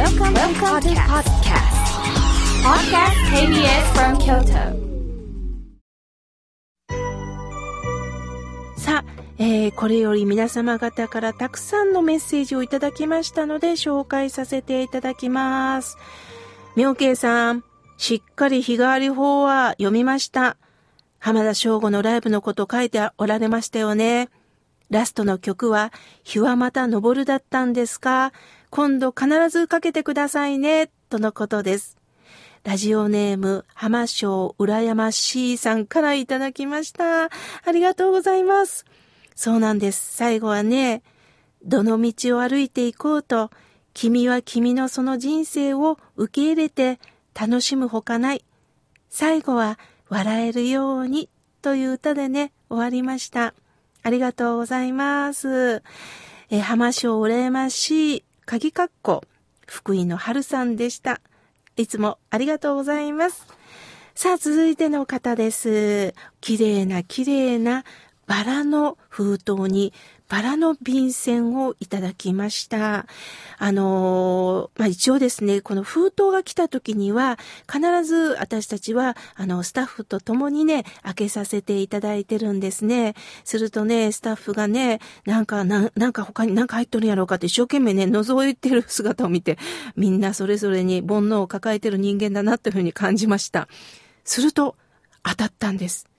Welcome, Welcome to podcast. Podcast KBS from Kyoto. さあ、えーこれより皆様方からたくさんのメッセージをいただきましたので紹介させていただきます。妙慶さん、しっかり日替わり法は読みました。浜田省吾のライブのこと書いておられましたよね。ラストの曲は、日はまた昇るだったんですか？今度必ずかけてくださいね、とのことです。ラジオネーム、浜省羨ましいさんからいただきました。ありがとうございます。そうなんです。最後はね、どの道を歩いていこうと、君は君のその人生を受け入れて楽しむほかない。最後は笑えるようにという歌でね、終わりました。ありがとうございます。えー浜省羨ましい、鍵括弧、福井の春さんでした。いつもありがとうございます。さあ、続いての方です。綺麗な綺麗なバラの封筒にバラの便箋をいただきました。あのまあ、一応ですね、この封筒が来た時には、必ず私たちは、あの、スタッフと共にね、開けさせていただいてるんですね。するとね、スタッフがね、なんか、なんなんか他になんか入っとるんやろうかって一生懸命ね、覗いてる姿を見て、みんなそれぞれに煩悩を抱えてる人間だなというふうに感じました。すると、当たったんです。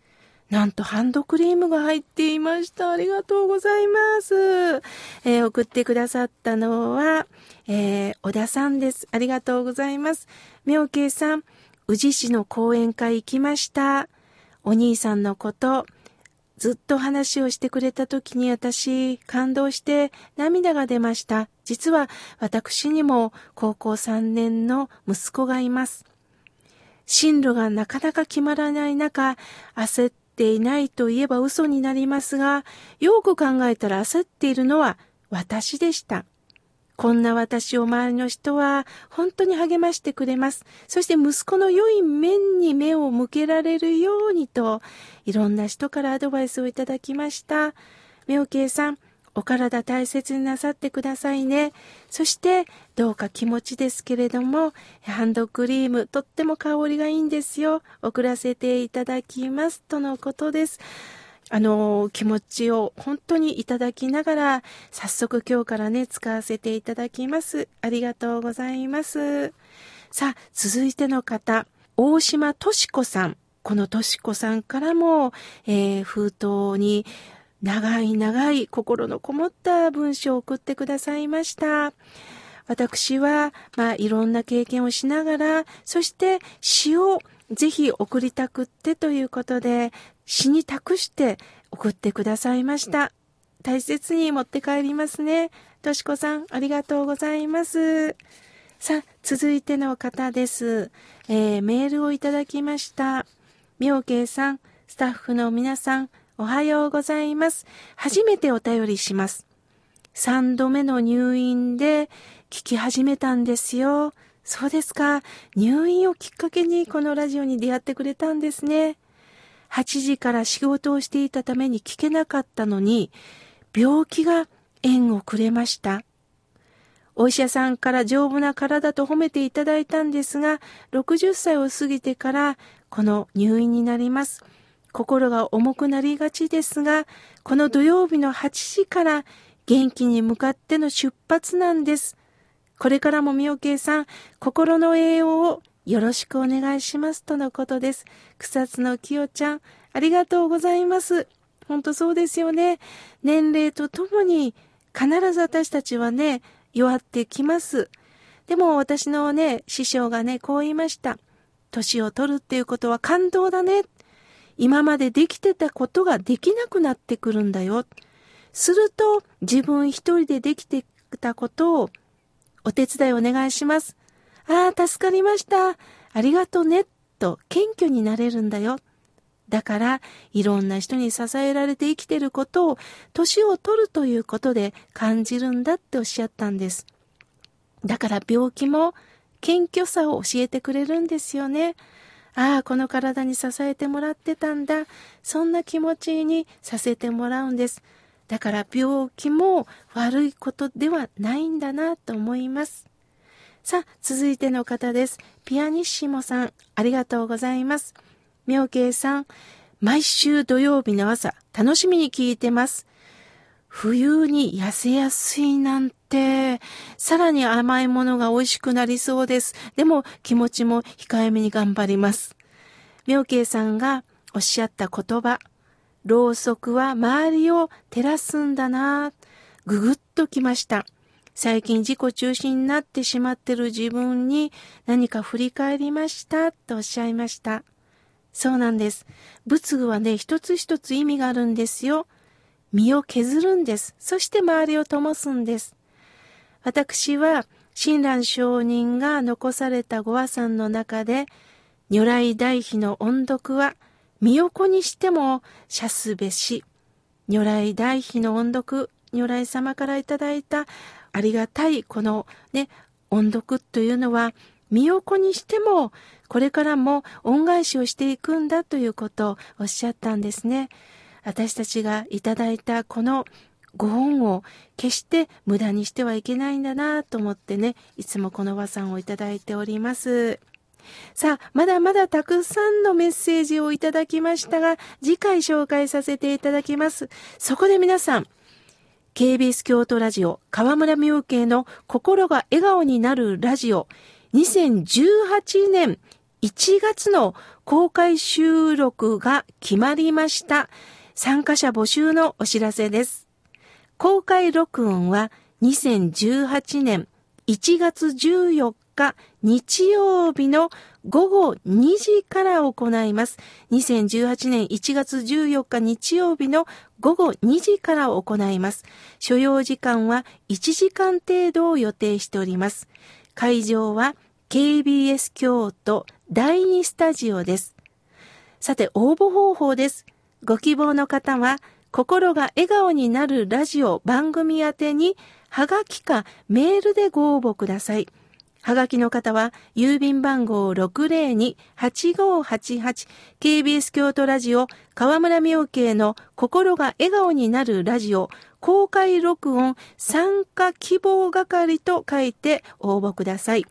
なんとハンドクリームが入っていました。ありがとうございます。えー送ってくださったのは、えー小田さんです。ありがとうございます。妙慶さん、宇治市の講演会行きました。お兄さんのこと、ずっと話をしてくれた時に私、感動して涙が出ました。実は私にも高校3年の息子がいます。進路がなかなか決まらない中、焦っていないと言えば嘘になりますが、よく考えたら焦っているのは私でした。こんな私を周りの人は本当に励ましてくれます。そして息子の良い面に目を向けられるようにと、いろんな人からアドバイスをいただきました。妙慶さん、お体大切になさってくださいね。そして、どうか気持ちですけれども、ハンドクリーム、とっても香りがいいんですよ。送らせていただきます。とのことです。あの、気持ちを本当にいただきながら、早速今日からね、使わせていただきます。ありがとうございます。さあ、続いての方、大島とし子さん。このとし子さんからも、えー封筒に長い長い心のこもった文章を送ってくださいました。私は、まあ、いろんな経験をしながら、そして詩をぜひ送りたくってということで、詩に託して送ってくださいました。大切に持って帰りますね。としこさん、ありがとうございます。さあ、続いての方です。えーメールをいただきました。妙慶さん、スタッフの皆さん、おはようございます。初めてお便りします。3度目の入院で聞き始めたんですよ。そうですか。入院をきっかけにこのラジオに出会ってくれたんですね。8時から仕事をしていたために聞けなかったのに、病気が縁をくれました。お医者さんから丈夫な体と褒めていただいたんですが、60歳を過ぎてからこの入院になります。心が重くなりがちですが、この土曜日の8時から元気に向かっての出発なんです。これからも妙慶さん、心の栄養をよろしくお願いしますとのことです。草津のきよちゃん、ありがとうございます。本当そうですよね。年齢とともに必ず私たちはね、弱ってきます。でも私のね、師匠がね、こう言いました。年を取るっていうことは感動だね。今までできてたことができなくなってくるんだよ。すると自分一人でできてたことをお手伝いお願いします。ああ、助かりました。ありがとうね。と謙虚になれるんだよ。だから、いろんな人に支えられて生きてることを、年を取るということで感じるんだっておっしゃったんです。だから病気も謙虚さを教えてくれるんですよね。ああ、この体に支えてもらってたんだ。そんな気持ちにさせてもらうんです。だから病気も悪いことではないんだなと思います。さあ、続いての方です。ピアニッシモさん、ありがとうございます。妙慶さん、毎週土曜日の朝、楽しみに聞いてます。冬に痩せやすいなんて、さらに甘いものが美味しくなりそうです。でも気持ちも控えめに頑張ります。妙慶さんがおっしゃった言葉、ろうそくは周りを照らすんだな、ぐぐっときました。最近自己中心になってしまってる自分に何か振り返りました？とおっしゃいました。そうなんです。仏具はね、一つ一つ意味があるんですよ。身を削るんです。そして周りを灯すんです。私は、親鸞上人が残されたご和算の中で、如来大悲の音読は、身横にしても、しゃすべし。如来大悲の音読、如来様からいただいたありがたいこのね、音読というのは、身横にしても、これからも恩返しをしていくんだということをおっしゃったんですね。私たちがいただいたこのご恩を決して無駄にしてはいけないんだなと思ってね、いつもこの和さんをいただいております。さあ、まだまだたくさんのメッセージをいただきましたが、次回紹介させていただきます。そこで皆さん、KBS 京都ラジオ河村明慶の心が笑顔になるラジオ2018年1月の公開収録が決まりました。参加者募集のお知らせです。公開録音は2018年1月14日日曜日の午後2時から行います。2018年1月14日日曜日の午後2時から行います。所要時間は1時間程度を予定しております。会場は KBS 京都第2スタジオです。さて、応募方法です。ご希望の方は、心が笑顔になるラジオ番組宛てに、はがきかメールでご応募ください。はがきの方は、郵便番号602-8588 KBS 京都ラジオ河村明慶の心が笑顔になるラジオ公開録音参加希望係と書いて応募ください。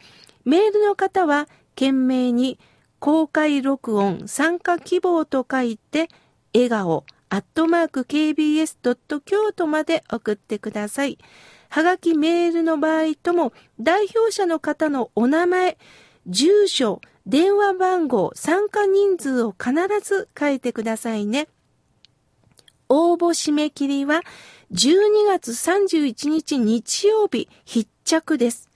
メールの方は、懸命に公開録音参加希望と書いて、笑顔アットマーク KBS 京都まで送ってください。はがきメールの場合とも、代表者の方のお名前、住所、電話番号、参加人数を必ず書いてくださいね。応募締め切りは12月31日日曜日必着です。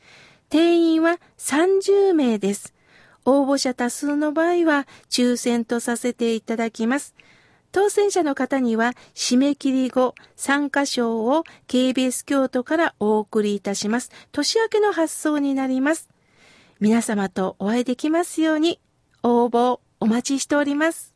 定員は30名です。応募者多数の場合は抽選とさせていただきます。当選者の方には締め切り後参加賞を KBS 京都からお送りいたします。年明けの発送になります。皆様とお会いできますように応募お待ちしております。